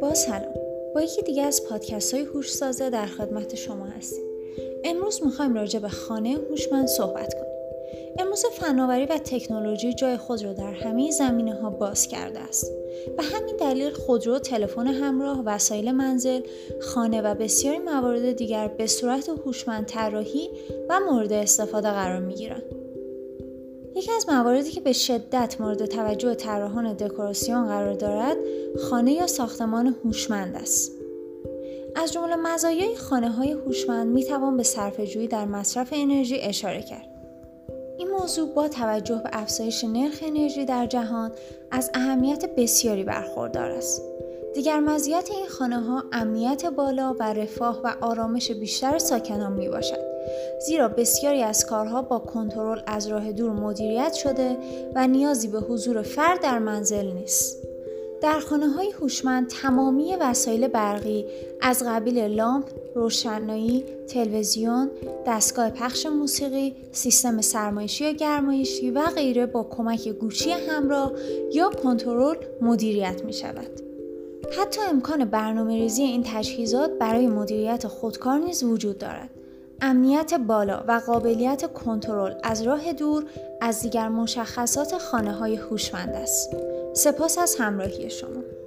با سلام. با یکی دیگه از پادکست های هوش سازه در خدمت شما هستیم. امروز می‌خوایم راجع به خانه هوشمند صحبت کنیم. امروز فناوری و تکنولوژی جای خود را در همه زمینه ها باز کرده است. به همین دلیل خودرو، تلفن همراه، وسایل منزل، خانه و بسیاری موارد دیگر به صورت هوشمند طراحی و مورد استفاده قرار می گیرند. یکی از مواردی که به شدت مورد توجه طراحان دکوراسیون قرار دارد خانه یا ساختمان هوشمند است. از جمله مزایای خانه های هوشمند می توان به صرفه‌جویی در مصرف انرژی اشاره کرد. این موضوع با توجه به افزایش نرخ انرژی در جهان از اهمیت بسیاری برخوردار است. دیگر مزیت این خانه ها امنیت بالا و رفاه و آرامش بیشتر ساکنان می باشد زیرا بسیاری از کارها با کنترل از راه دور مدیریت شده و نیازی به حضور فرد در منزل نیست. در خانه های هوشمند تمامی وسایل برقی از قبیل لامپ، روشنایی، تلویزیون، دستگاه پخش موسیقی، سیستم سرمایشی یا گرمایشی و غیره با کمک گوشی همراه یا کنترل مدیریت می شود. حتی امکان برنامه ریزی این تجهیزات برای مدیریت خودکار نیز وجود دارد. امنیت بالا و قابلیت کنترل از راه دور از دیگر مشخصات خانه های هوشمند است. سپاس از همراهی شما.